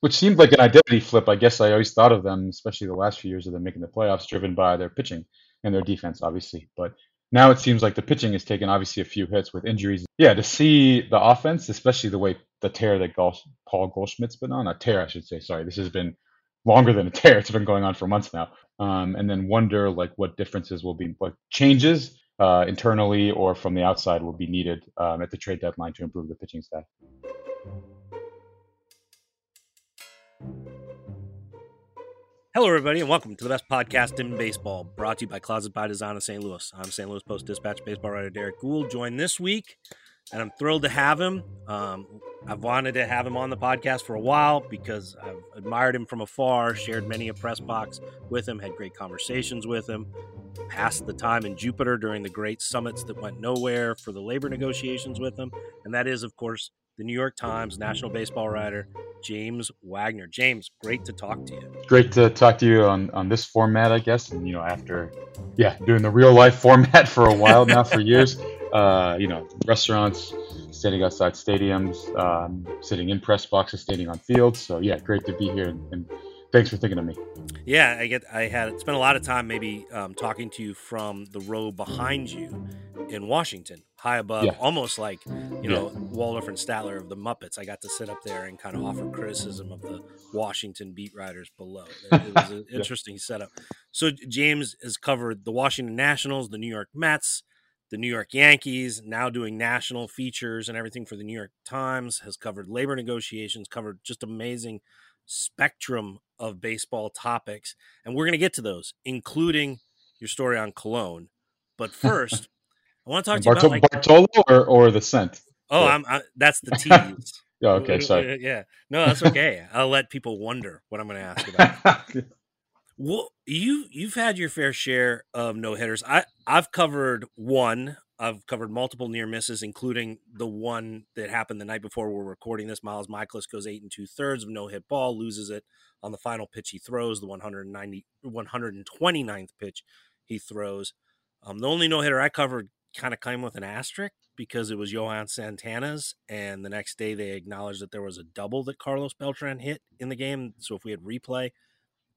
which seemed like an identity flip. I guess I always thought of them, especially the last few years of them making the playoffs, driven by their pitching and their defense, obviously. But now it seems like the pitching has taken obviously a few hits with injuries. Yeah, to see the offense, especially the way the tear that Paul Goldschmidt's been on, a tear, I should say. Sorry, this has been longer than a tear. It's been going on for months now. Um, and then wonder like what differences will be, what changes uh, internally or from the outside will be needed um, at the trade deadline to improve the pitching staff. Hello, everybody, and welcome to the best podcast in baseball, brought to you by Closet by Design of St. Louis. I'm St. Louis Post Dispatch baseball writer Derrick Goold, joined this week, and I'm thrilled to have him. Um, I've wanted to have him on the podcast for a while because I've admired him from afar, shared many a press box with him, had great conversations with him, passed the time in Jupiter during the great summits that went nowhere for the labor negotiations with him, and that is, of course, the New York Times national baseball writer James Wagner. James, great to talk to you. Great to talk to you on, on this format, I guess. And, you know, after, yeah, doing the real life format for a while now, for years, uh, you know, restaurants, standing outside stadiums, um, sitting in press boxes, standing on fields. So, yeah, great to be here. And, and thanks for thinking of me. Yeah, I get. I had spent a lot of time maybe um, talking to you from the row behind you in Washington, high above, yeah. almost like you know yeah. Waldorf and Statler of the Muppets. I got to sit up there and kind of offer criticism of the Washington beat writers below. It, was an interesting yeah. setup. So James has covered the Washington Nationals, the New York Mets, the New York Yankees, now doing national features and everything for the New York Times. Has covered labor negotiations, covered just amazing spectrum of baseball topics, and we're going to get to those, including your story on Cologne. But first. I want to talk to you about like, Bartolo or, or the scent. Oh, yeah. I'm, I, that's the tease. oh, okay, sorry. Yeah, no, that's okay. I'll let people wonder what I'm going to ask about. well, you you've had your fair share of no hitters. I I've covered one. I've covered multiple near misses, including the one that happened the night before we're recording this. Miles Mikolas goes eight and two thirds of no hit ball, loses it on the final pitch he throws, the 190, 129th pitch he throws. Um, the only no hitter I covered kind of came with an asterisk because it was Johan Santana's, and the next day they acknowledged that there was a double that Carlos Beltran hit in the game. So if we had replay,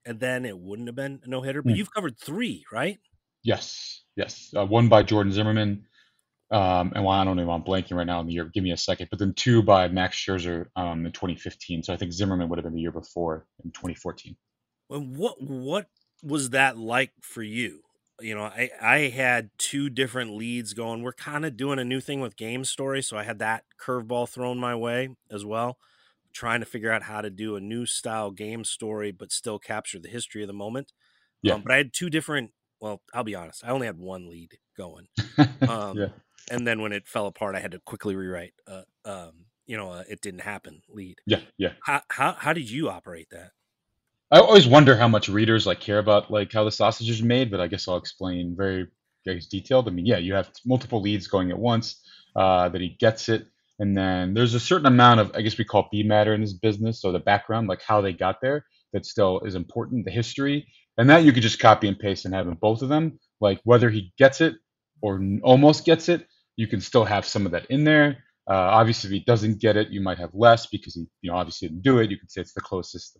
and then it wouldn't have been a no hitter. But mm. you've covered three, right? Yes, yes. Uh, one by Jordan Zimmermann, um, and well, I don't know if I'm blanking right now in the year. Give me a second. But then two by Max Scherzer um, in 2015. So I think Zimmermann would have been the year before in 2014. Well, what what was that like for you? You know, I, I had two different leads going. We're kind of doing a new thing with game story. So I had that curveball thrown my way as well, trying to figure out how to do a new style game story, but still capture the history of the moment. Yeah. Um, but I had two different, well, I'll be honest, I only had one lead going. Um, yeah. And then when it fell apart, I had to quickly rewrite, uh, um, you know, uh, it didn't happen lead. Yeah. Yeah. How, how, how did you operate that? I always wonder how much readers like care about like how the sausage is made, but I guess I'll explain very guess, detailed. I mean, yeah, you have multiple leads going at once. Uh, that he gets it, and then there's a certain amount of I guess we call B matter in this business, so the background, like how they got there, that still is important, the history, and that you could just copy and paste and have in both of them. Like whether he gets it or almost gets it, you can still have some of that in there. Uh, obviously, if he doesn't get it, you might have less because he, you know, obviously didn't do it. You could say it's the closest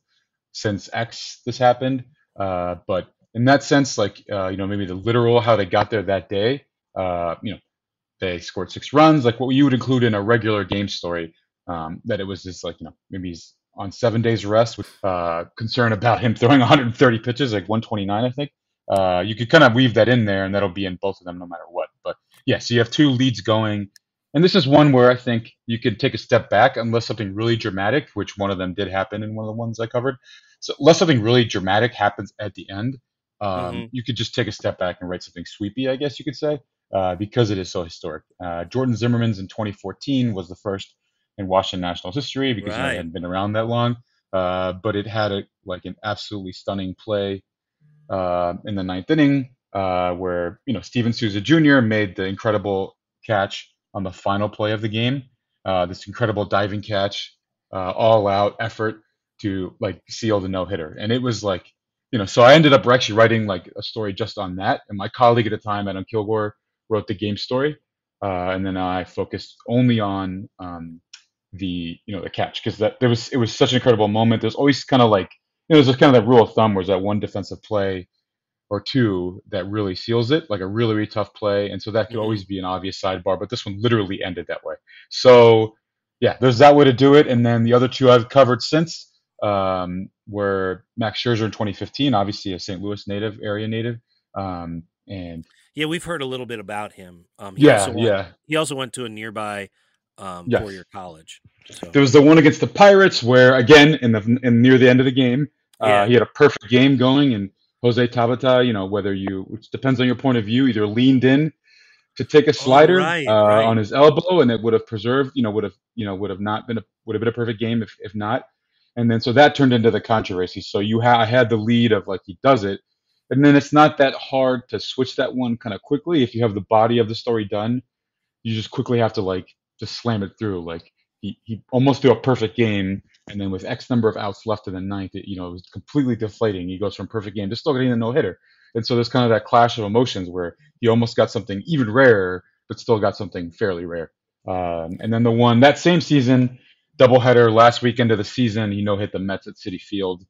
since X this happened. Uh, but in that sense, like uh, you know, maybe the literal how they got there that day. Uh, you know, they scored six runs, like what you would include in a regular game story. Um, that it was just like you know maybe he's on seven days rest with uh, concern about him throwing 130 pitches, like 129, I think. Uh, you could kind of weave that in there, and that'll be in both of them no matter what. But yeah, so you have two leads going. And this is one where I think you could take a step back unless something really dramatic, which one of them did happen in one of the ones I covered. So unless something really dramatic happens at the end, um, mm-hmm. you could just take a step back and write something sweepy, I guess you could say, uh, because it is so historic. Uh, Jordan Zimmermann's in 2014 was the first in Washington Nationals history because right. it hadn't been around that long. Uh, but it had a like an absolutely stunning play uh, in the ninth inning uh, where you know Steven Souza Jr. made the incredible catch on the final play of the game. Uh, this incredible diving catch, uh, all out effort to like seal the no hitter. And it was like, you know, so I ended up actually writing like a story just on that. And my colleague at the time, Adam Kilgore, wrote the game story. Uh, and then I focused only on um, the you know the catch because that there was it was such an incredible moment. There's always kind of like you know, there's just kind of that rule of thumb where that one defensive play or two that really seals it, like a really, really tough play. And so that could mm-hmm. always be an obvious sidebar, but this one literally ended that way. So yeah, there's that way to do it. And then the other two I've covered since um, were Max Scherzer in 2015, obviously a St. Louis native, area native. Um, and yeah, we've heard a little bit about him. Um, yeah, went, yeah. He also went to a nearby um, yes. four-year college. So. There was the one against the Pirates where, again, in the in near the end of the game, uh, yeah. he had a perfect game going, and Jose Tabata, you know, whether you, which depends on your point of view, either leaned in to take a slider oh, right, uh, right. on his elbow, and it would have preserved, you know, would have, you know, would have not been a, would have been a perfect game if, if not. And then so that turned into the controversy. So you ha- I had the lead of like he does it, and then it's not that hard to switch that one kind of quickly if you have the body of the story done. You just quickly have to like just slam it through. Like he, he almost threw a perfect game and then with X number of outs left in the ninth, it, you know, it was completely deflating. He goes from perfect game to still getting a no hitter. And so there's kind of that clash of emotions where he almost got something even rarer, but still got something fairly rare. Um, and then the one that same season, doubleheader last weekend of the season, he no hit the Mets at Citi Field.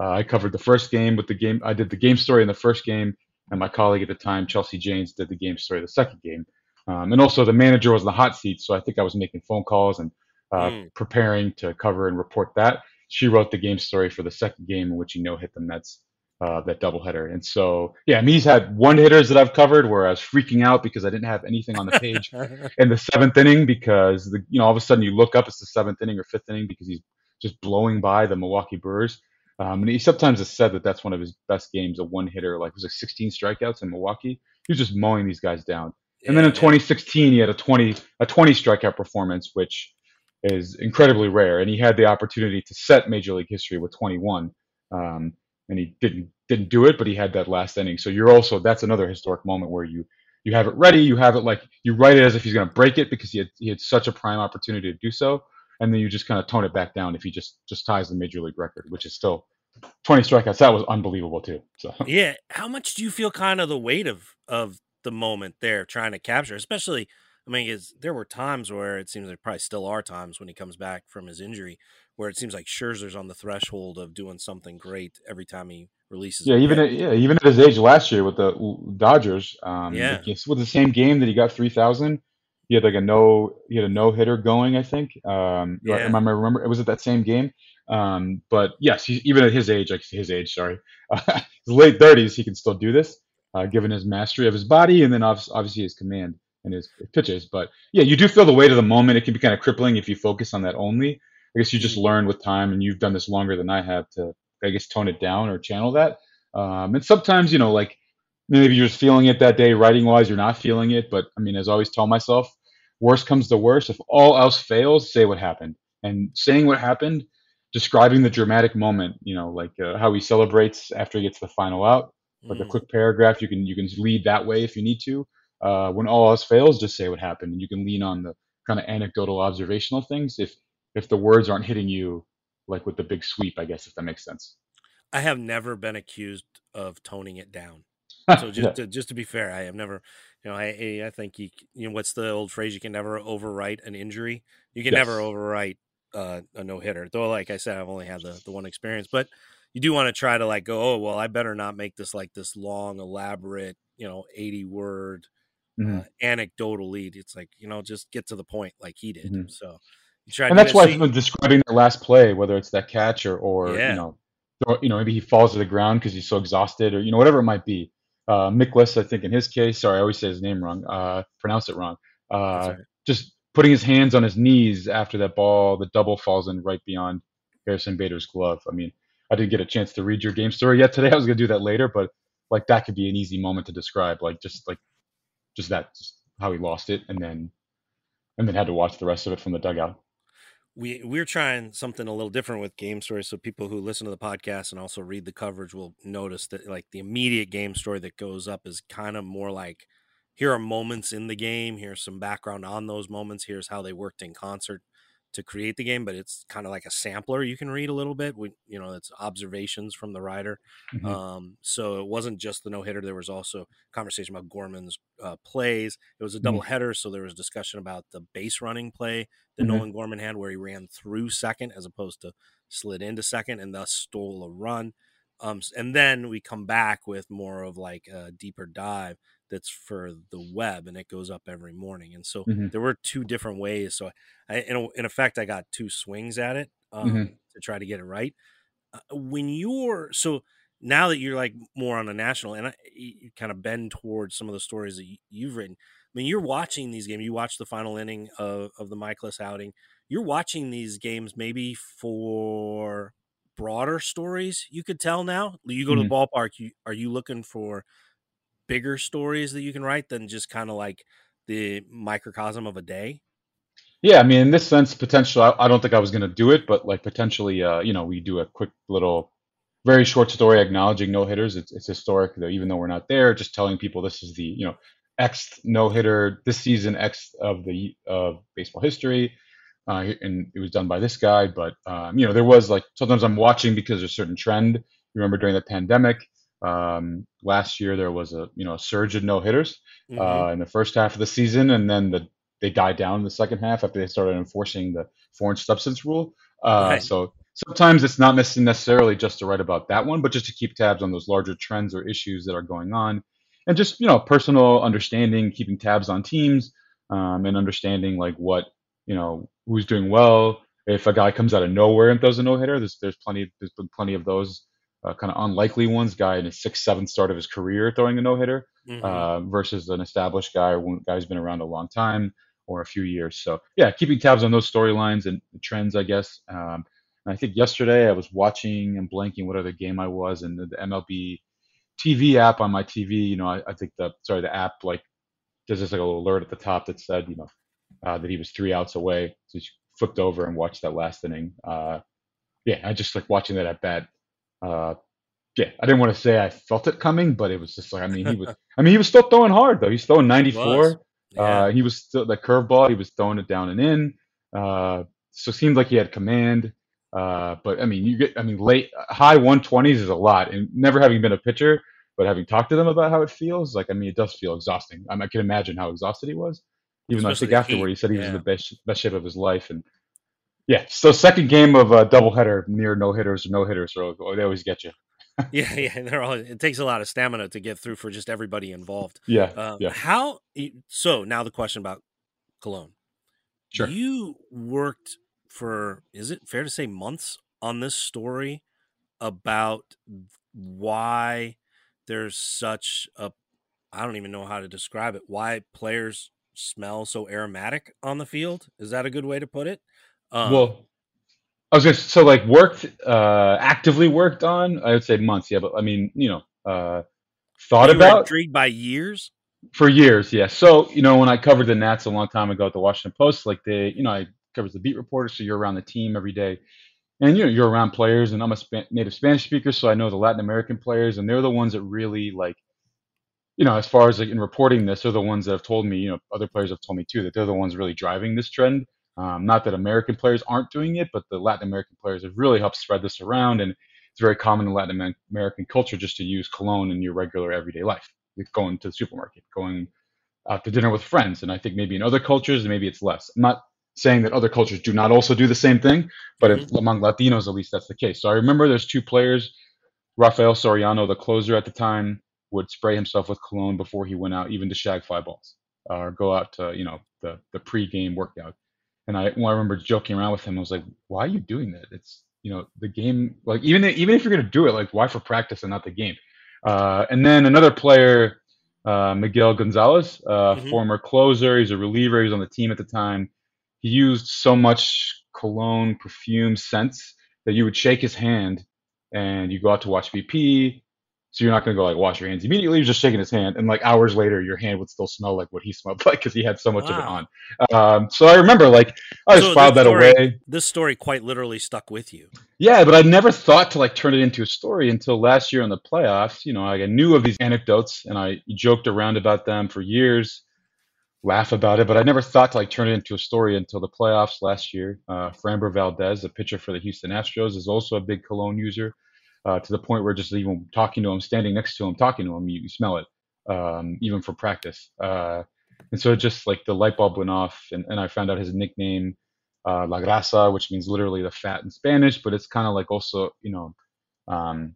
Uh, I covered the first game with the game. I did the game story in the first game, and my colleague at the time, Chelsea Janes, did the game story the second game. Um, and also the manager was in the hot seat, so I think I was making phone calls and uh, mm. preparing to cover and report that. She wrote the game story for the second game in which he no hit the Mets, uh, that doubleheader. And so, yeah, he's had one hitters that I've covered where I was freaking out because I didn't have anything on the page in the seventh inning because the you know all of a sudden you look up it's the seventh inning or fifth inning because he's just blowing by the Milwaukee Brewers. Um, and he sometimes has said that that's one of his best games, a one hitter, like it was like 16 strikeouts in Milwaukee. He was just mowing these guys down. And then in 2016, he had a 20 a 20 strikeout performance, which is incredibly rare, and he had the opportunity to set Major League history with 21, um, and he didn't didn't do it, but he had that last inning. So you're also that's another historic moment where you you have it ready, you have it like you write it as if he's going to break it because he had he had such a prime opportunity to do so, and then you just kind of tone it back down if he just just ties the Major League record, which is still 20 strikeouts. That was unbelievable too. So yeah, how much do you feel kind of the weight of of the moment there trying to capture, especially I mean, is there were times where it seems there probably still are times when he comes back from his injury where it seems like Scherzer's on the threshold of doing something great every time he releases. Yeah, even at, yeah, even at his age last year with the Dodgers, um, yeah, with the same game that he got three thousand, he had like a no, he had a no hitter going. I think. Um, yeah. I remember, remember, it was at that same game. Um, but yes, he, even at his age, like his age, sorry, uh, his late thirties, he can still do this, uh, given his mastery of his body and then obviously his command in his pitches. But yeah, you do feel the weight of the moment. It can be kind of crippling if you focus on that only. I guess you just learn with time, and you've done this longer than I have to, I guess, tone it down or channel that. Um, and sometimes, you know, like maybe you're just feeling it that day, writing wise, you're not feeling it. But I mean, as I always tell myself, worst comes to worst. If all else fails, say what happened. And saying what happened, describing the dramatic moment, you know, like uh, how he celebrates after he gets the final out, like mm. a quick paragraph. You can you can lead that way if you need to uh, when all else fails, just say what happened, and you can lean on the kind of anecdotal, observational things if if the words aren't hitting you like with the big sweep, I guess if that makes sense. I have never been accused of toning it down. So just yeah. to, just to be fair, I have never, you know, I I think you you know what's the old phrase? You can never overwrite an injury. You can yes. never overwrite uh, a no hitter. Though, like I said, I've only had the the one experience, but you do want to try to like go, oh well, I better not make this like this long, elaborate, you know, eighty word mm-hmm. uh, anecdotal lead. It's like you know, just get to the point, like he did. Mm-hmm. So, and that's why when describing their last play, whether it's that catch or, or yeah. you know, or, you know, maybe he falls to the ground because he's so exhausted, or you know, whatever it might be. Uh, I think in his case, sorry, I always say his name wrong, uh, pronounce it wrong. Uh, right. Just putting his hands on his knees after that ball, the double falls in right beyond Harrison Bader's glove. I mean, I didn't get a chance to read your game story yet today. I was gonna do that later, but like that could be an easy moment to describe. Like just like just that just how he lost it, and then and then had to watch the rest of it from the dugout. We we're trying something a little different with game stories, so people who listen to the podcast and also read the coverage will notice that like the immediate game story that goes up is kind of more like here are moments in the game, here's some background on those moments, here's how they worked in concert to create the game, but it's kind of like a sampler you can read a little bit. We, you know, it's observations from the writer. Mm-hmm. Um, so it wasn't just the no hitter. There was also conversation about Gorman's uh, plays. It was a double mm-hmm. header, so there was discussion about the base running play that mm-hmm. Nolan Gorman had, where he ran through second as opposed to slid into second and thus stole a run. Um, and then we come back with more of like a deeper dive that's for the web and it goes up every morning. And so mm-hmm. there were two different ways. So I, in, in effect, I got two swings at it um, mm-hmm. to try to get it right. Uh, when you're so now that you're like more on a national and I, you kind of bend towards some of the stories that you, have written. I mean, you're watching these games. You watch the final inning of, of the Mikolas outing. You're watching these games maybe for broader stories. You could tell now. You go mm-hmm. to the mm-hmm. ballpark. You, are you looking for bigger stories that you can write than just kind of like the microcosm of a day? Yeah, I mean, in this sense, potential. I, I don't think I was going to do it, but like potentially, uh, you know, we do a quick little, very short story acknowledging no hitters. It's it's historic, though, even though we're not there. Just telling people this is the you know X no hitter this season, X of the of baseball history, uh, and it was done by this guy. But um, you know, there was like sometimes I'm watching because there's a certain trend. You remember during the pandemic, um, last year there was a you know a surge of no hitters mm-hmm. uh, in the first half of the season, and then the they died down in the second half after they started enforcing the foreign substance rule. Uh, right. So sometimes it's not necessarily just to write about that one, but just to keep tabs on those larger trends or issues that are going on, and just you know personal understanding, keeping tabs on teams, um, and understanding like what you know who's doing well. If a guy comes out of nowhere and throws a no hitter, there's there's plenty there's been plenty of those uh, kind of unlikely ones, guy in his sixth, seventh start of his career throwing a no hitter, mm-hmm. uh, versus an established guy, one guy who's been around a long time or a few years. So yeah, keeping tabs on those storylines and trends, I guess. Um, I think yesterday I was watching and blanking what other game I was, and the, the MLB TV app on my TV, you know, I, I, think the sorry the app like there's just like a little alert at the top that said you know uh, that he was three outs away, so he flipped over and watched that last inning. Uh, yeah, I just like watching that at bat uh, yeah, I didn't want to say I felt it coming, but it was just like I mean he was I mean he was still throwing hard though. He's throwing 94. He yeah. Uh, he was still the curveball. He was throwing it down and in. Uh, so it seemed like he had command. Uh, but I mean, you get I mean late high 120s is a lot, and never having been a pitcher, but having talked to them about how it feels, like I mean, it does feel exhausting. I, mean, I can imagine how exhausted he was. Even though I think afterward he said he yeah. was in the best best shape of his life, and yeah. So second game of a doubleheader near no hitters or no hitters, so they always get you. yeah, yeah. They're all. It takes a lot of stamina to get through for just everybody involved. Yeah. Um, yeah. How? So now the question about Cologne. Sure. You worked for. Is it fair to say months on this story about why there's such a I don't even know how to describe it. Why players smell so aromatic on the field? Is that a good way to put it? Um, well, I was just so like worked, uh, actively worked on. I would say months, yeah, but I mean, you know, uh, thought about intrigued by years for years, yeah. So you know, when I covered the Nats a long time ago at the Washington Post, like they, you know, I covered the beat reporter, so you're around the team every day, and you know, you're around players, and I'm a Sp- native Spanish speaker, so I know the Latin American players, and they're the ones that really like you know, as far as like in reporting this, they're the ones that have told me, you know, other players have told me too, that they're the ones really driving this trend. Um, not that American players aren't doing it, but the Latin American players have really helped spread this around. And it's very common in Latin American culture just to use cologne in your regular everyday life, going to the supermarket, going out to dinner with friends. And I think maybe in other cultures, maybe it's less. I'm not saying that other cultures do not also do the same thing, but if, mm-hmm. among Latinos, at least that's the case. So I remember there's two players, Rafael Soriano, the closer at the time, would spray himself with cologne before he went out, even to shag fly balls or go out to, you know, the, the pre-game workout. And I, well, I remember joking around with him. I was like, "Why are you doing that? It's you know the game. Like even even if you're gonna do it, like why for practice and not the game?" Uh, and then another player, uh, Miguel Gonzalez, uh, mm-hmm. former closer. He's a reliever. He was on the team at the time. He used so much cologne, perfume, scents that you would shake his hand, and you go out to watch BP. So you're not going to go like wash your hands immediately. You're just shaking his hand, and like hours later, your hand would still smell like what he smelled like because he had so much wow. of it on. Um, so I remember like I just so filed that story, away. This story quite literally stuck with you. Yeah, but I never thought to like turn it into a story until last year in the playoffs. You know, I knew of these anecdotes and I joked around about them for years. laugh about it, but I never thought to like turn it into a story until the playoffs last year. Uh, Framber Valdez, a pitcher for the Houston Astros, is also a big cologne user uh, to the point where just even talking to him, standing next to him, talking to him, you, you smell it, um, even for practice. Uh, and so it just like the light bulb went off, and, and I found out his nickname, uh, La Grasa, which means literally the fat in Spanish, but it's kind of like also, you know, um,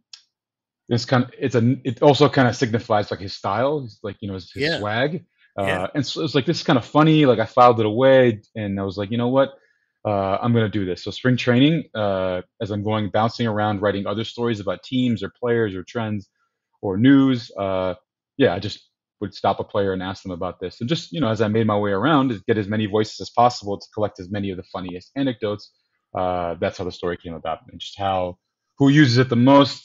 it's kind of it's a it also kind of signifies like his style, like you know his, his Yeah. swag. Yeah. Uh, and so it's like this is kind of funny. Like I filed it away, and I was like, you know what, uh, I'm gonna do this. So spring training, uh, as I'm going bouncing around writing other stories about teams or players or trends or news, uh, yeah, I just would stop a player and ask them about this, and just you know, as I made my way around, get as many voices as possible to collect as many of the funniest anecdotes. Uh, that's how the story came about, and just how who uses it the most,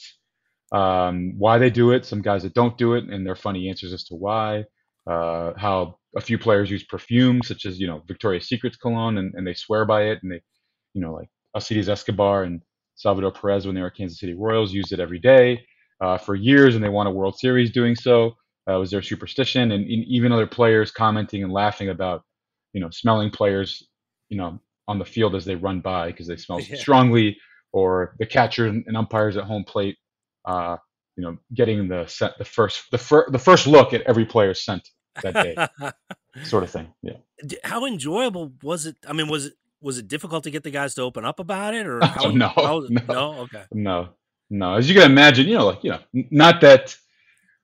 um, why they do it, some guys that don't do it, and their funny answers as to why. Uh, how a few players use perfume, such as you know Victoria's Secret's cologne, and, and they swear by it, and they, you know, like Alcides Escobar and Salvador Perez when they were Kansas City Royals used it every day uh, for years, and they won a World Series doing so. Uh, was their superstition, and, and even other players commenting and laughing about, you know, smelling players, you know, on the field as they run by because they smell Yeah. strongly, or the catcher and umpires at home plate, uh, you know, getting the set, the first, the first, the first look at every player's sent that day, sort of thing. Yeah. How enjoyable was it? I mean, was it was it difficult to get the guys to open up about it, or how? Oh, no, how- no. okay. No, no. As you can imagine, you know, like you know, not that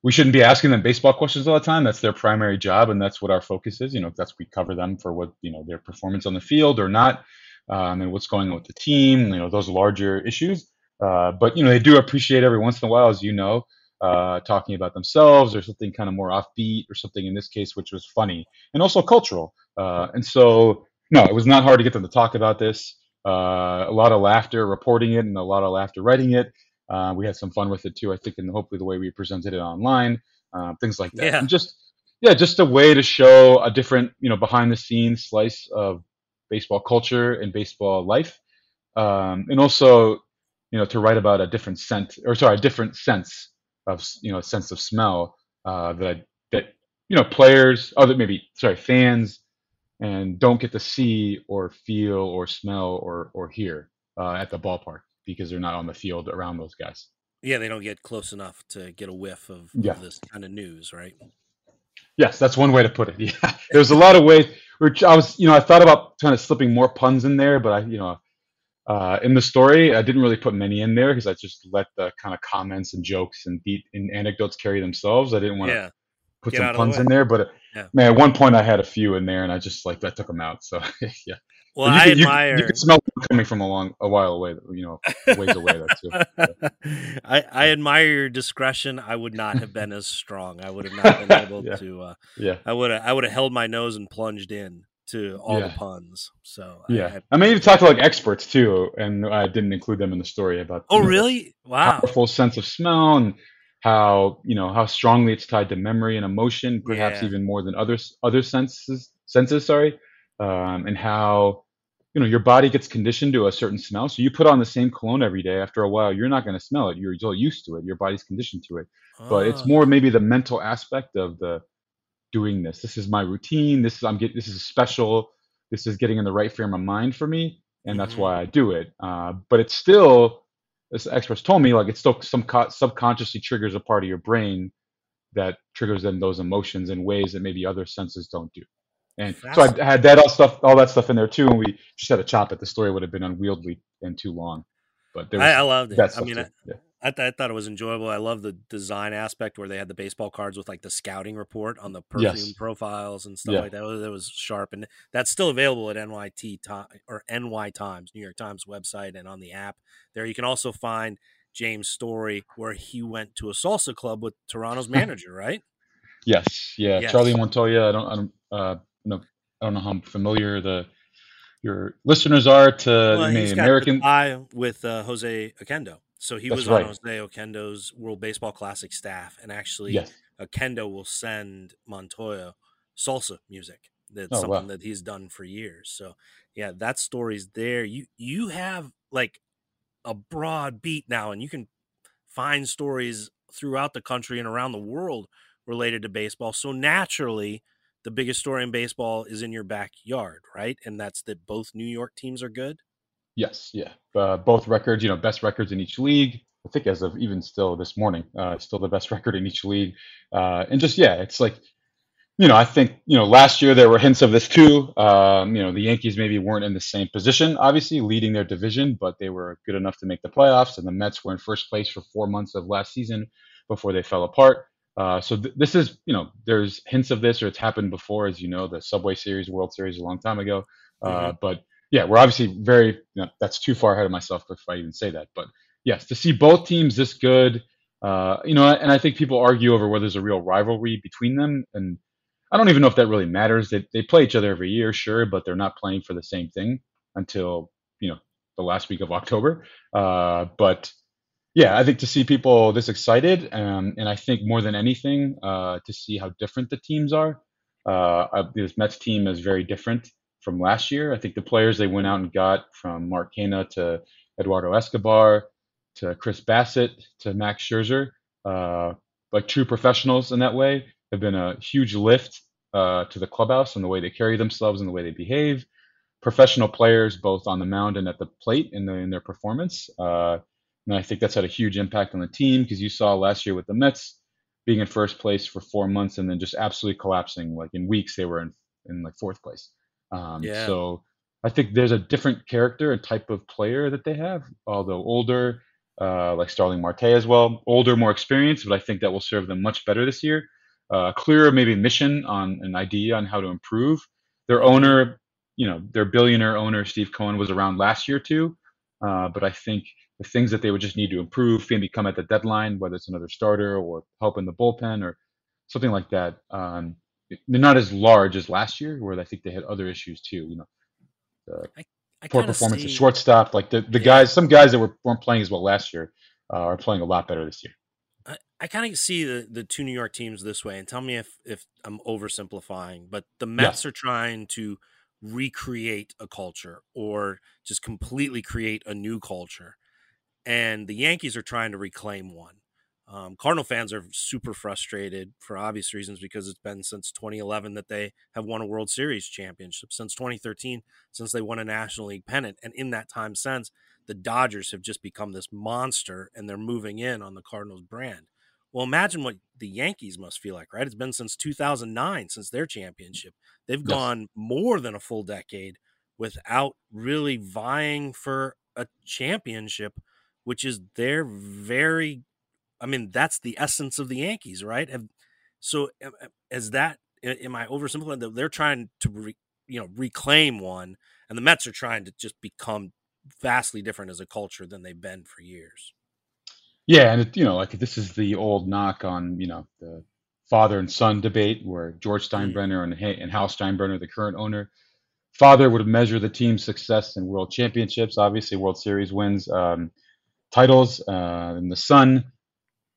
we shouldn't be asking them baseball questions all the time. That's their primary job, and that's what our focus is. You know, that's we cover them for what you know their performance on the field or not, um, and what's going on with the team. You know, those larger issues. Uh, but you know, they do appreciate every once in a while, as you know, uh, talking about themselves or something kind of more offbeat or something in this case, which was funny and also cultural. Uh, and so, no, it was not hard to get them to talk about this. Uh, a lot of laughter reporting it and a lot of laughter writing it. Uh, we had some fun with it too, I think, and hopefully the way we presented it online, uh, things like that. Yeah. And just, yeah, just a way to show a different, you know, behind the scenes slice of baseball culture and baseball life. Um, and also, you know, to write about a different scent or sorry, a different sense of, you know, a sense of smell, uh, that, that, you know, players, other maybe, sorry, fans and don't get to see or feel or smell or, or hear, uh, at the ballpark because they're not on the field around those guys. Yeah, they don't get close enough to get a whiff of, Yeah. of this kind of news, right? Yes, that's one way to put it. Yeah, there's a lot of ways. Which I was, you know, I thought about kind of slipping more puns in there, but I, you know, uh, in the story, I didn't really put many in there because I just let the kind of comments and jokes and beat and anecdotes carry themselves. I didn't want to Yeah. put Get some of the puns in there, but Yeah. man, at one point I had a few in there, and I just like I took them out. So yeah, Well, you I you, admire. You, could smell coming from a long, a while away. You know, ways away. That too. I, I admire your discretion. I would not have been as strong. I would have not been able Yeah. to. Uh, Yeah, I would have. I would have held my nose and plunged in to all the puns. So yeah. I, I mean, you talked to like experts too, and I didn't include them in the story about. oh, know, really? Wow. powerful sense of smell and how you know how strongly it's tied to memory and emotion, perhaps Yeah. even more than other other senses. Senses, sorry, um, and how you know your body gets conditioned to a certain smell. So you put on the same cologne every day. After a while, you're not going to smell it. You're so used to it. Your body's conditioned to it. But it's Ah, more maybe the mental aspect of the doing this. This is my routine. This is I'm getting. This is special. This is getting in the right frame of mind for me, and that's Mhm. why I do it. Uh, but it's still, as experts told me, like it's still some co- subconsciously triggers a part of your brain that triggers then those emotions in ways that maybe other senses don't do. And so I had that all stuff, all that stuff in there too. And we just had to chop it. The story would have been unwieldy and too long. But there was I, I loved it. I mean. I, yeah. I, th- I thought it was enjoyable. I love the design aspect where they had the baseball cards with like the scouting report on the perfume Yes. profiles and stuff Yeah. like that. That was, that was sharp, and that's still available at NYT time or NY Times, New York Times website, and on the app. There, you can also find James' story where he went to a salsa club with Toronto's manager, right? Yes, yeah, Yes. Charlie Montoyo. I don't, I don't, uh, no, I don't know how familiar the your listeners are to Well, American. the with uh, Jose Oquendo. So he That's was right. on Jose Oquendo's World Baseball Classic staff, and actually, Yes, Oquendo will send Montoyo salsa music. That's Oh, something wow. that he's done for years. So yeah, that story's there. You you have like a broad beat now, and you can find stories throughout the country and around the world related to baseball. So naturally, the biggest story in baseball is in your backyard, right? And that's that both New York teams are good. Yes, yeah, uh, both records. You know, best records in each league. I think as of even still this morning, uh, still the best record in each league. Uh, and just yeah, it's like you know, I think you know last year there were hints of this too. Um, you know, the Yankees maybe weren't in the same position, obviously leading their division, but they were good enough to make the playoffs. And the Mets were in first place for four months of last season before they fell apart. Uh, so th- this is, you know, there's hints of this, or it's happened before, as you know, the Subway Series, World Series, a long time ago. Uh, mm-hmm. But yeah, we're obviously very. You know, that's too far ahead of myself if I even say that. But yes, to see both teams this good, uh, you know, and I think people argue over whether there's a real rivalry between them, and I don't even know if that really matters. They they play each other every year, sure, but they're not playing for the same thing until you know the last week of October. Uh, but yeah, I think to see people this excited, um, and I think more than anything, uh, to see how different the teams are. Uh, this Mets team is very different from last year. I think the players they went out and got from Mark Canha to Eduardo Escobar to Chris Bassitt to Max Scherzer, uh, like true professionals in that way, have been a huge lift uh, to the clubhouse and the way they carry themselves and the way they behave. Professional players, both on the mound and at the plate, in, the, in their performance. Uh, and I think that's had a huge impact on the team because you saw last year with the Mets being in first place for four months and then just absolutely collapsing. Like in weeks, they were in, in like fourth place. Um, yeah. So I think there's a different character and type of player that they have, although older, uh, like Starling Marte as well, older, more experienced, but I think that will serve them much better this year. Uh, clearer, maybe mission on an idea on how to improve. Their owner, you know, their billionaire owner, Steve Cohen, was around last year too. Uh, but I think the things that they would just need to improve, maybe come at the deadline, whether it's another starter or help in the bullpen or something like that. Um, they're not as large as last year, where I think they had other issues too. You know, the I, I poor performance see, at shortstop. Like the, the yeah. guys, some guys that were, weren't playing as well last year uh, are playing a lot better this year. I, I kind of see the, the two New York teams this way, and tell me if if I'm oversimplifying, but the Mets yeah. are trying to recreate a culture or just completely create a new culture and the Yankees are trying to reclaim one. Um, Cardinal fans are super frustrated for obvious reasons because it's been since 2011 that they have won a World Series championship. Since 2013, since they won a National League pennant, and in that time since, the Dodgers have just become this monster, and they're moving in on the Cardinals brand. Well, imagine what the Yankees must feel like, right? It's been since 2009 since their championship. They've yes. gone more than a full decade without really vying for a championship which is they're very I mean, that's the essence of the Yankees, right? Have, so as that am I oversimplifying? They're trying to re, you know reclaim one, and the Mets are trying to just become vastly different as a culture than they've been for years. Yeah, and it, you know, like this is the old knock on you know the father and son debate where George mm. Steinbrenner and and Hal Steinbrenner, the current owner, father would measure the team's success in World Championships, obviously World Series wins. Um, titles. Uh, and the son,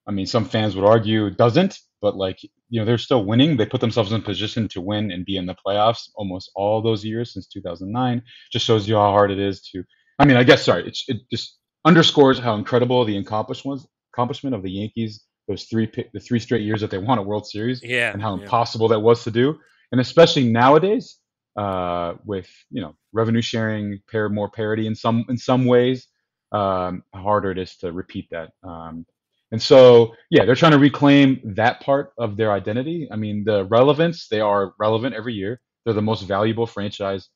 I mean, some fans would argue doesn't, but like you know, they're still winning. They put themselves in position to win and be in the playoffs almost all those years since 2009. Just shows you how hard it is to. I mean, I guess sorry, it, it just underscores how incredible the accomplishment accomplishment of the Yankees those three the three straight years that they won a World Series, yeah, and how yeah. impossible that was to do, and especially nowadays uh, with you know revenue sharing, pair more parity in some in some ways, um, harder it is to repeat that. Um, and so, yeah, they're trying to reclaim that part of their identity. I mean, the relevance, they are relevant every year. They're the most valuable franchise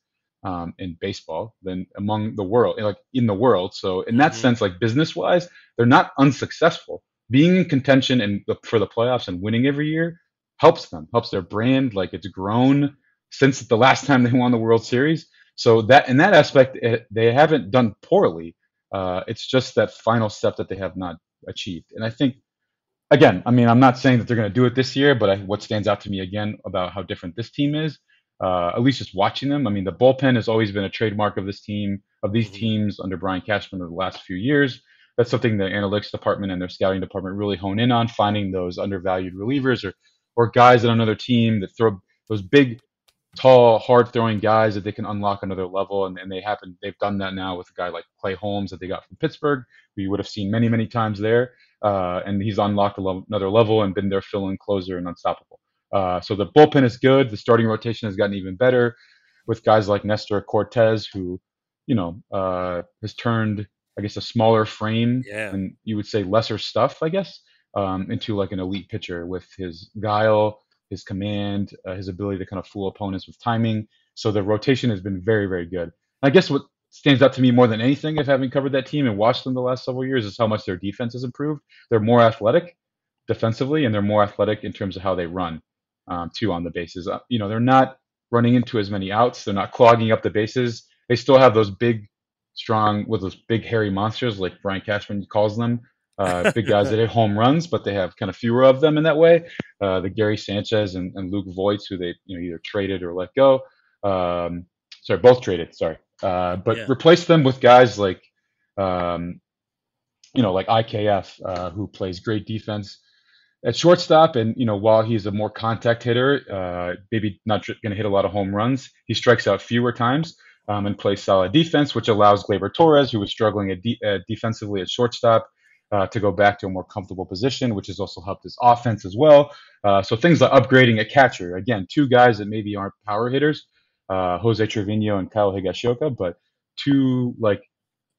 um, in baseball than among the world, like in the world. So, in that mm-hmm. sense, like business wise, they're not unsuccessful. Being in contention and for the playoffs and winning every year helps them, helps their brand. Like it's grown since the last time they won the World Series. So that in that aspect, it, eh, they haven't done poorly. Uh, it's just that final step that they have not achieved. And I think, again, I mean, I'm not saying that they're going to do it this year, but I, what stands out to me again about how different this team is, uh, at least just watching them. I mean, the bullpen has always been a trademark of this team, of these mm-hmm. teams under Brian Cashman over the last few years. That's something the analytics department and their scouting department really hone in on, finding those undervalued relievers or or guys on another team that throw those big tall, hard throwing guys that they can unlock another level. And, and they happen, they've done that now with a guy like Clay Holmes that they got from Pittsburgh, who you would have seen many, many times there. Uh, and he's unlocked level, another level and been their fill in closer and unstoppable. Uh, so the bullpen is good. The starting rotation has gotten even better with guys like Nestor Cortes, who, you know, uh, has turned, I guess, a smaller frame Yeah. and you would say lesser stuff, I guess, um, into like an elite pitcher with his guile, his command, uh, his ability to kind of fool opponents with timing. So the rotation has been very, very good. I guess what stands out to me more than anything of having covered that team and watched them the last several years is how much their defense has improved. They're more athletic defensively, and they're more athletic in terms of how they run um, too on the bases. Uh, you know, they're not running into as many outs. They're not clogging up the bases. They still have those big, strong, with those big hairy monsters like Brian Cashman calls them. Uh, big guys that hit home runs, but they have kind of fewer of them in that way. Uh, the Gary Sanchez and, and Luke Voits, who they you know either traded or let go. Um, sorry, both traded. Sorry, uh, but Yeah. replace them with guys like, um, you know, like IKF, uh, who plays great defense at shortstop. And you know, while he's a more contact hitter, uh, maybe not going to hit a lot of home runs, he strikes out fewer times um, and plays solid defense, which allows Gleyber Torres, who was struggling at de- uh, defensively at shortstop. Uh, to go back to a more comfortable position, which has also helped his offense as well. Uh, so things like upgrading a catcher. Again, two guys that maybe aren't power hitters, uh, Jose Trevino and Kyle Higashioka, but two like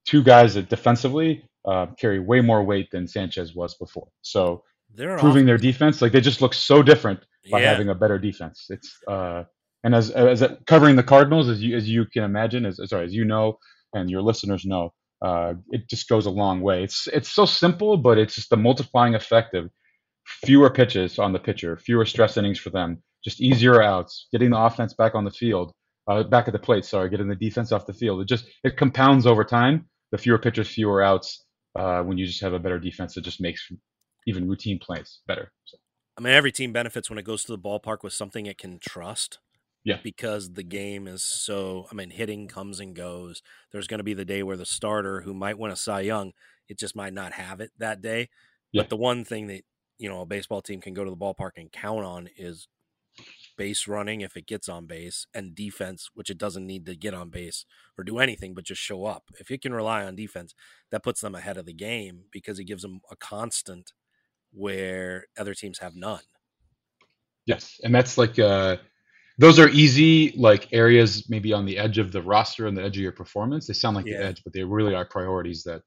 two guys that defensively uh, carry way more weight than Sanchez was before. So They're proving off- their defense, like they just look so different by yeah. having a better defense. It's uh, and as as covering the Cardinals, as you as you can imagine, as sorry as you know, and your listeners know, uh, it just goes a long way. It's it's so simple, but it's just the multiplying effect of fewer pitches on the pitcher, fewer stress innings for them, just easier outs, getting the offense back on the field, uh, back at the plate. Sorry, getting the defense off the field. It just it compounds over time. The fewer pitches, fewer outs. Uh, when you just have a better defense, it just makes even routine plays better. So, I mean, every team benefits when it goes to the ballpark with something it can trust. Yeah. Because the game is so, I mean, hitting comes and goes. There's going to be the day where the starter who might win a Cy Young, it just might not have it that day. Yeah. But the one thing that, you know, a baseball team can go to the ballpark and count on is base running if it gets on base and defense, which it doesn't need to get on base or do anything but just show up. If it can rely on defense, that puts them ahead of the game because it gives them a constant where other teams have none. yes, and that's like uh, those are easy like areas maybe on the edge of the roster and the edge of your performance. They sound like Yeah. the edge, but they really are priorities that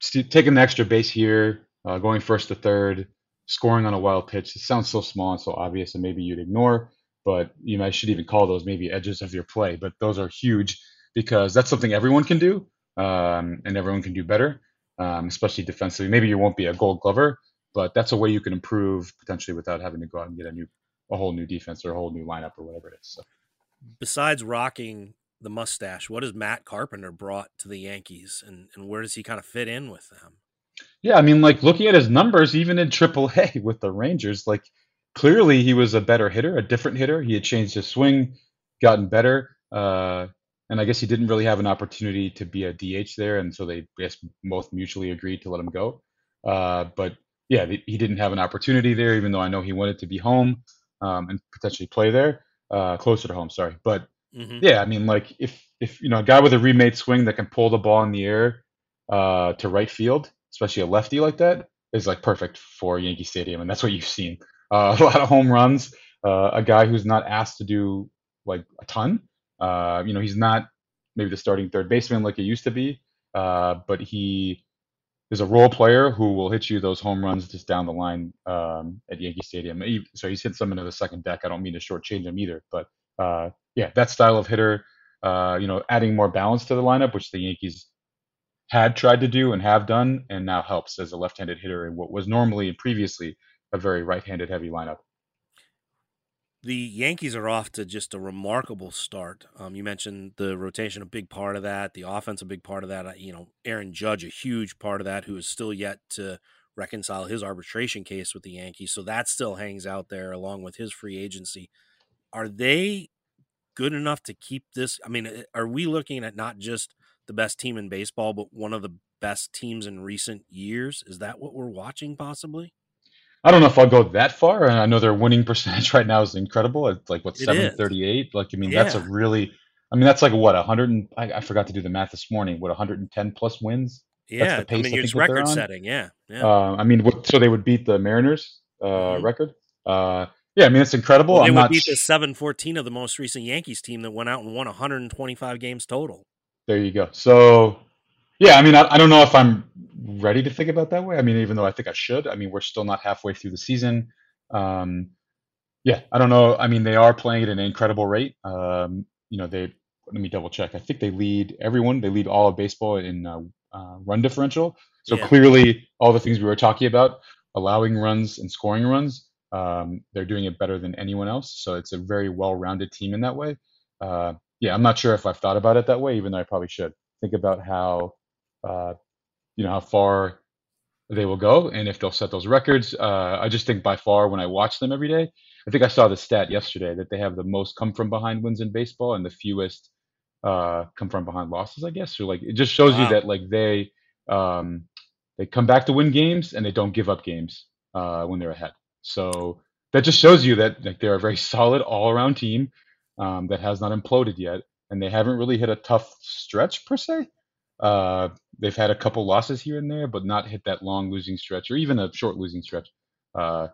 st- taking the extra base here, uh, going first to third, scoring on a wild pitch. It sounds so small and so obvious, and maybe you'd ignore. But you know, I should even call those maybe edges of your play. But those are huge because that's something everyone can do, um, and everyone can do better, um, especially defensively. Maybe you won't be a Gold Glover, but that's a way you can improve potentially without having to go out and get a new, a whole new defense or a whole new lineup or whatever it is. So. Besides rocking the mustache, what has Matt Carpenter brought to the Yankees and, and where does he kind of fit in with them? Yeah, I mean, like looking at his numbers, even in AAA with the Rangers, like clearly he was a better hitter, a different hitter. He had changed his swing, gotten better, uh, and I guess he didn't really have an opportunity to be a DH there, and so they I guess both mutually agreed to let him go. Uh, but yeah, he didn't have an opportunity there, even though I know he wanted to be home um, and potentially play there, uh, closer to home. Sorry, but hmm yeah, I mean, like if if you know a guy with a remade swing that can pull the ball in the air uh, to right field, especially a lefty like that, is like perfect for Yankee Stadium, and that's what you've seen. Uh, a lot of home runs. Uh, a guy who's not asked to do like a ton. Uh, you know, he's not maybe the starting third baseman like he used to be, uh, but he is a role player who will hit you those home runs just down the line um, at Yankee Stadium. He- So he's hit some into the second deck. I don't mean to shortchange him either, but uh, yeah, that style of hitter, uh, you know, adding more balance to the lineup, which the Yankees had tried to do and have done, and now helps as a left-handed hitter in what was normally and previously a very right-handed heavy lineup. The Yankees are off to just a remarkable start. Um, you mentioned the rotation, a big part of that, the offense, a big part of that. Uh, You know, Aaron Judge, a huge part of that, who is still yet to reconcile his arbitration case with the Yankees. So that still hangs out there along with his free agency. Are they good enough to keep this? I mean, uh, are we looking at not just the best team in baseball, but one of the best teams in recent years? Is that what we're watching possibly? I don't know if I'll go that far. and I know their winning percentage right now is incredible. It's like what seven thirty eight. Like I mean, that's a really. I mean, that's like what hundred and I, I forgot to do the math this morning. What 110 plus wins? Yeah, I pace mean, I it's think that they're record setting. Yeah, yeah. Uh, I mean, what, so they would beat the Mariners uh, Mhm. record. Uh, Yeah, I mean it's incredible. Well, they I'm would beat the seven fourteen of the most recent Yankees team that went out and won 125 games total. there you go. So yeah, I mean I, I don't know if I'm ready to think about that way. I mean, even though I think I should. I mean, we're still not halfway through the season. Um, yeah, I don't know. I mean, they are playing at an incredible rate. Um, you know, they let me double check. I think they lead everyone. They lead all of baseball in uh, uh, run differential. So Yeah. clearly, all the things we were talking about, allowing runs and scoring runs, um, they're doing it better than anyone else. So it's a very well-rounded team in that way. Uh, yeah, I'm not sure if I've thought about it that way, even though I probably should think about how, uh, you know, how far they will go and if they'll set those records. Uh, I just think by far when I watch them every day, I think I saw the stat yesterday that they have the most come from behind wins in baseball and the fewest uh, come from behind losses. I guess so. Like it just shows you that like they um, they come back to win games and they don't give up games uh, when they're ahead. So that just shows you that like they're a very solid all around team um, that has not imploded yet, and they haven't really hit a tough stretch per se. Uh, they've had a couple losses here and there, but not hit that long losing stretch or even a short losing stretch uh,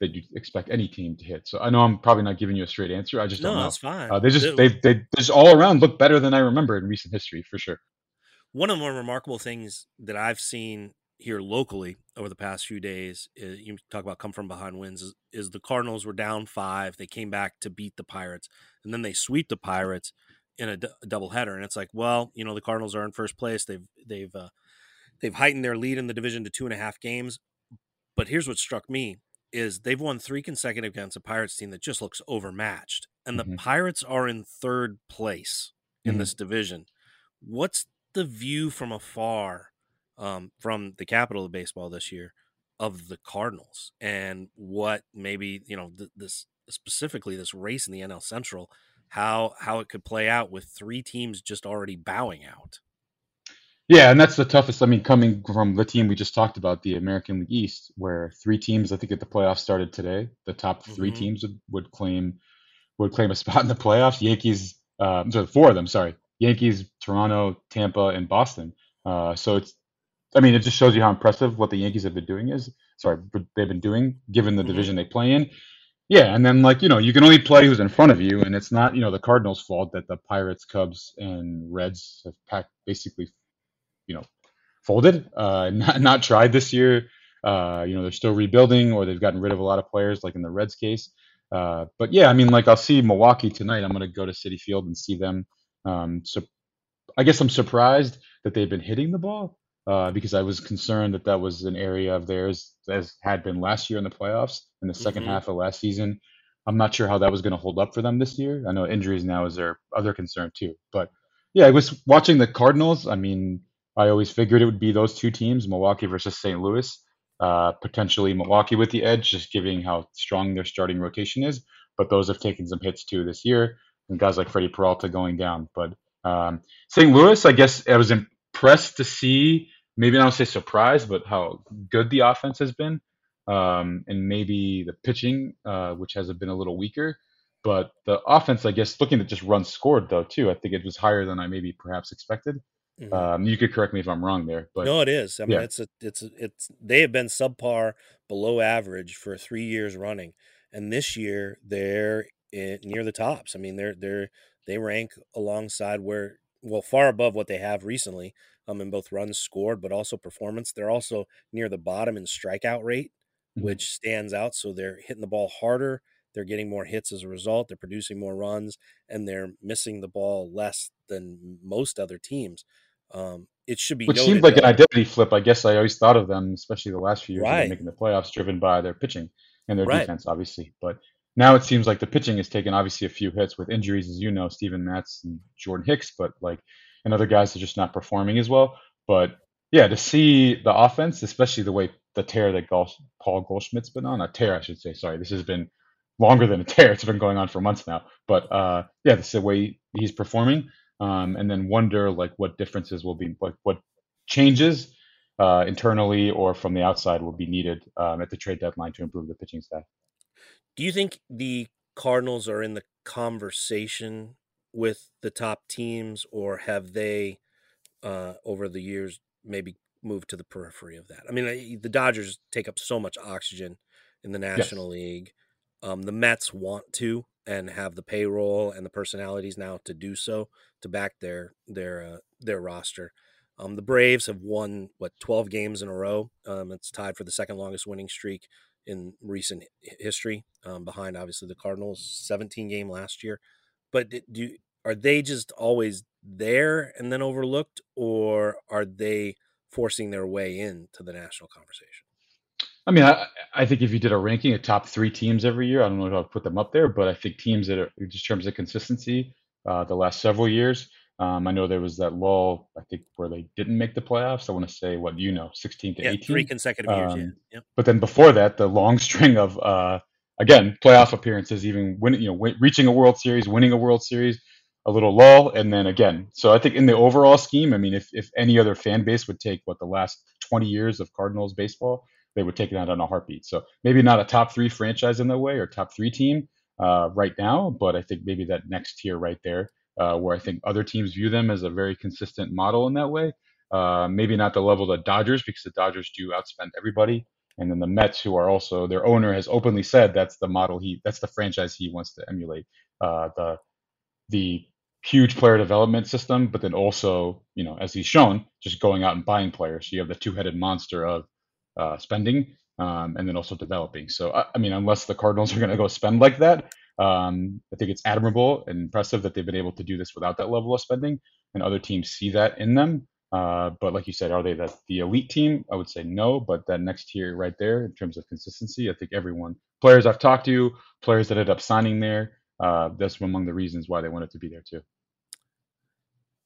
that you'd expect any team to hit. So I know I'm probably not giving you a straight answer. I just No, don't know. that's fine. Uh, they just they they just all around look better than I remember in recent history for sure. one of the more remarkable things that I've seen here locally over the past few days, is, you talk about come from behind wins, is, is the Cardinals were down five. They came back to beat the Pirates, and then they sweep the Pirates in a, d- a doubleheader. And it's like, well, you know, the Cardinals are in first place. They've they've uh, they've heightened their lead in the division to two and a half games. But here's what struck me is they've won three consecutive against a Pirates team that just looks overmatched. And the Mhm. Pirates are in third place in Mhm. this division. What's the view from afar um, from the capital of baseball this year of the Cardinals and what maybe, you know, th- this specifically this race in the NL Central, how how it could play out with three teams just already bowing out. Yeah, and that's the toughest. I mean, coming from the team we just talked about, the American League East, where three teams, I think, at the playoffs started today. The top 3 Mhm. teams would, would claim would claim a spot in the playoffs. Yankees, uh, sorry, four of them. Sorry, Yankees, Toronto, Tampa, and Boston. Uh, so it's, I mean, it just shows you how impressive what the Yankees have been doing is. Sorry, they've been doing given the Mhm. division they play in. Yeah, and then like you know, you can only play who's in front of you, and it's not you know the Cardinals' fault that the Pirates, Cubs, and Reds have packed basically you know folded, uh, not not tried this year. Uh, you know they're still rebuilding, or they've gotten rid of a lot of players, like in the Reds case. Uh, but yeah, I mean, like I'll see Milwaukee tonight. I'm gonna go to Citi Field and see them. Um, so I guess I'm surprised that they've been hitting the ball uh, because I was concerned that that was an area of theirs as had been last year in the playoffs in the 2nd Mhm. half of last season. I'm not sure how that was going to hold up for them this year. I know injuries now is their other concern too, but yeah, I was watching the Cardinals. I mean, I always figured it would be those two teams, Milwaukee versus St. Louis. Uh, potentially Milwaukee with the edge, just giving how strong their starting rotation is. But those have taken some hits too this year, and guys like Freddie Peralta going down. But um, St. Louis, I guess I was impressed to see, maybe I don't say surprised, but how good the offense has been. Um, and maybe the pitching, uh, which has been a little weaker. But the offense, I guess, looking at just runs scored, though, too, I think it was higher than I maybe perhaps expected. Mhm. Um, you could correct me if I'm wrong there. But no, it is. I mean, yeah. it's a, it's a, it's they have been subpar, below average for three years running, and this year they're in, near the tops. I mean, they're they're they rank alongside where well far above what they have recently, um, in both runs scored, but also performance. They're also near the bottom in strikeout rate, Mhm. which stands out. So they're hitting the ball harder. They're getting more hits as a result. They're producing more runs, and they're missing the ball less than most other teams. Um, it should be Which seemed like an identity flip. I guess I always thought of them, especially the last few years, Right. making the playoffs, driven by their pitching and their Right. defense, obviously. But now it seems like the pitching has taken obviously a few hits with injuries, as you know, Steven Matz and Jordan Hicks, but like and other guys are just not performing as well. But yeah, to see the offense, especially the way the tear that Paul Goldschmidt's been on, a tear, I should say. Sorry, this has been longer than a tear. It's been going on for months now. But uh, yeah, is the way he's performing. Um, and then wonder like what differences will be, like what changes uh, internally or from the outside will be needed um, at the trade deadline to improve the pitching staff. Do you think the Cardinals are in the conversation with the top teams, or have they, uh, over the years, maybe moved to the periphery of that? I mean, the Dodgers take up so much oxygen in the National League. Um, the Mets want to and have the payroll and the personalities now to do so to back their their uh, their roster. Um, the Braves have won what 12 games in a row. Um, it's tied for the second longest winning streak in recent history, um, behind obviously the Cardinals' 17 game last year. But do are they just always there and then overlooked, or are they forcing their way into the national conversation? I mean, I, I think if you did a ranking of top three teams every year, I don't know if I'd put them up there, but I think teams that are just terms of consistency, uh, the last several years. Um, I know there was that lull, I think, where they didn't make the playoffs. I want to say what you know, 16 to yeah, 18, three consecutive years. Um, yeah. But then before that, the long string of uh, again playoff appearances, even winning, you know, w- reaching a World Series, winning a World Series, a little lull, and then again. So I think in the overall scheme, I mean, if if any other fan base would take what the last 20 years of Cardinals baseball they would take it out on a heartbeat. So maybe not a top three franchise in their way or top three team uh, right now, but I think maybe that next tier right there, uh, where I think other teams view them as a very consistent model in that way. Uh, maybe not the level of the Dodgers because the Dodgers do outspend everybody, and then the Mets, who are also their owner, has openly said that's the model he, that's the franchise he wants to emulate. Uh, the the huge player development system, but then also, you know, as he's shown, just going out and buying players. So you have the two-headed monster of uh, spending um, and then also developing. So, I, I mean, unless the Cardinals are going to go spend like that, um, I think it's admirable and impressive that they've been able to do this without that level of spending, and other teams see that in them. Uh, but like you said, are they the, the elite team? I would say no. But that next tier right there, in terms of consistency, I think everyone, players I've talked to, players that ended up signing there, uh, that's among the reasons why they wanted to be there too.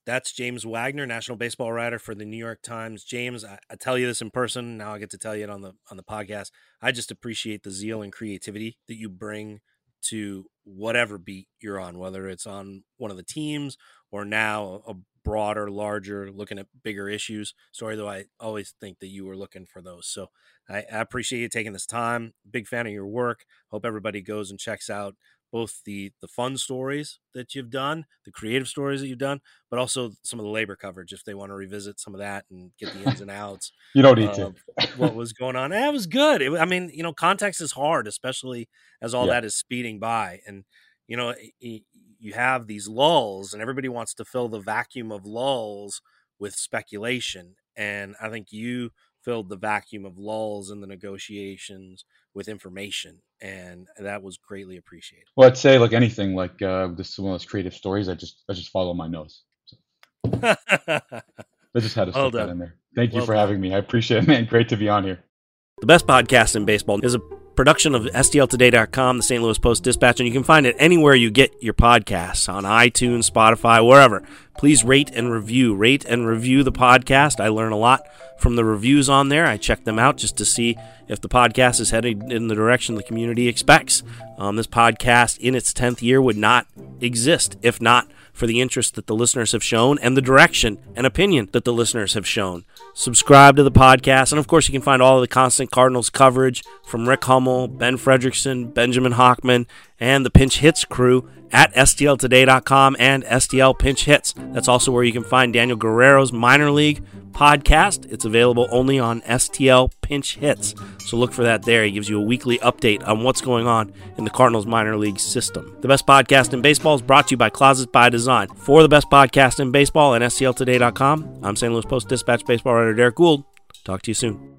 That's James Wagner, national baseball writer for the New York Times. James, I, I, tell you this in person. Now I get to tell you it on the on the podcast. I just appreciate the zeal and creativity that you bring to whatever beat you're on, whether it's on one of the teams or now a broader, larger, looking at bigger issues story. Though I always think that you were looking for those. So I, I appreciate you taking this time. Big fan of your work. Hope everybody goes and checks out both the the fun stories that you've done, the creative stories that you've done, but also some of the labor coverage if they want to revisit some of that and get the ins and outs. you don't need to. what was going on? That was good. It, I mean, you know, context is hard, especially as all yeah. that is speeding by, and you know, you have these lulls, and everybody wants to fill the vacuum of lulls with speculation, and I think you filled the vacuum of lulls in the negotiations with information and that was greatly appreciated. Well i'd say like anything like uh this is one of those creative stories i just i just follow my nose so. i just had to well that in there. Thank you for done. having me. I appreciate it man. Great to be on here. The best podcast in baseball is a production of STLtoday.com, the St. Louis Post Dispatch, and you can find it anywhere you get your podcasts on iTunes, Spotify, wherever. Please rate and review. Rate and review the podcast. I learn a lot from the reviews on there. I check them out just to see if the podcast is heading in the direction the community expects. Um, this podcast, in its 10th year, would not exist if not for the interest that the listeners have shown and the direction and opinion that the listeners have shown. Subscribe to the podcast, and of course, you can find all of the constant Cardinals coverage from Rick Hummel, Ben Frederickson, Benjamin Hochman, and the Pinch Hits crew at STLtoday.com and STL Pinch Hits. That's also where you can find Daniel Guerrero's minor league podcast. It's available only on STL Pinch Hits. So look for that there. He gives you a weekly update on what's going on in the Cardinals minor league system. The best podcast in baseball is brought to you by Closets by Design. For the best podcast in baseball and STLtoday.com, I'm St. Louis Post Dispatch baseball writer Derrick Goold. Talk to you soon.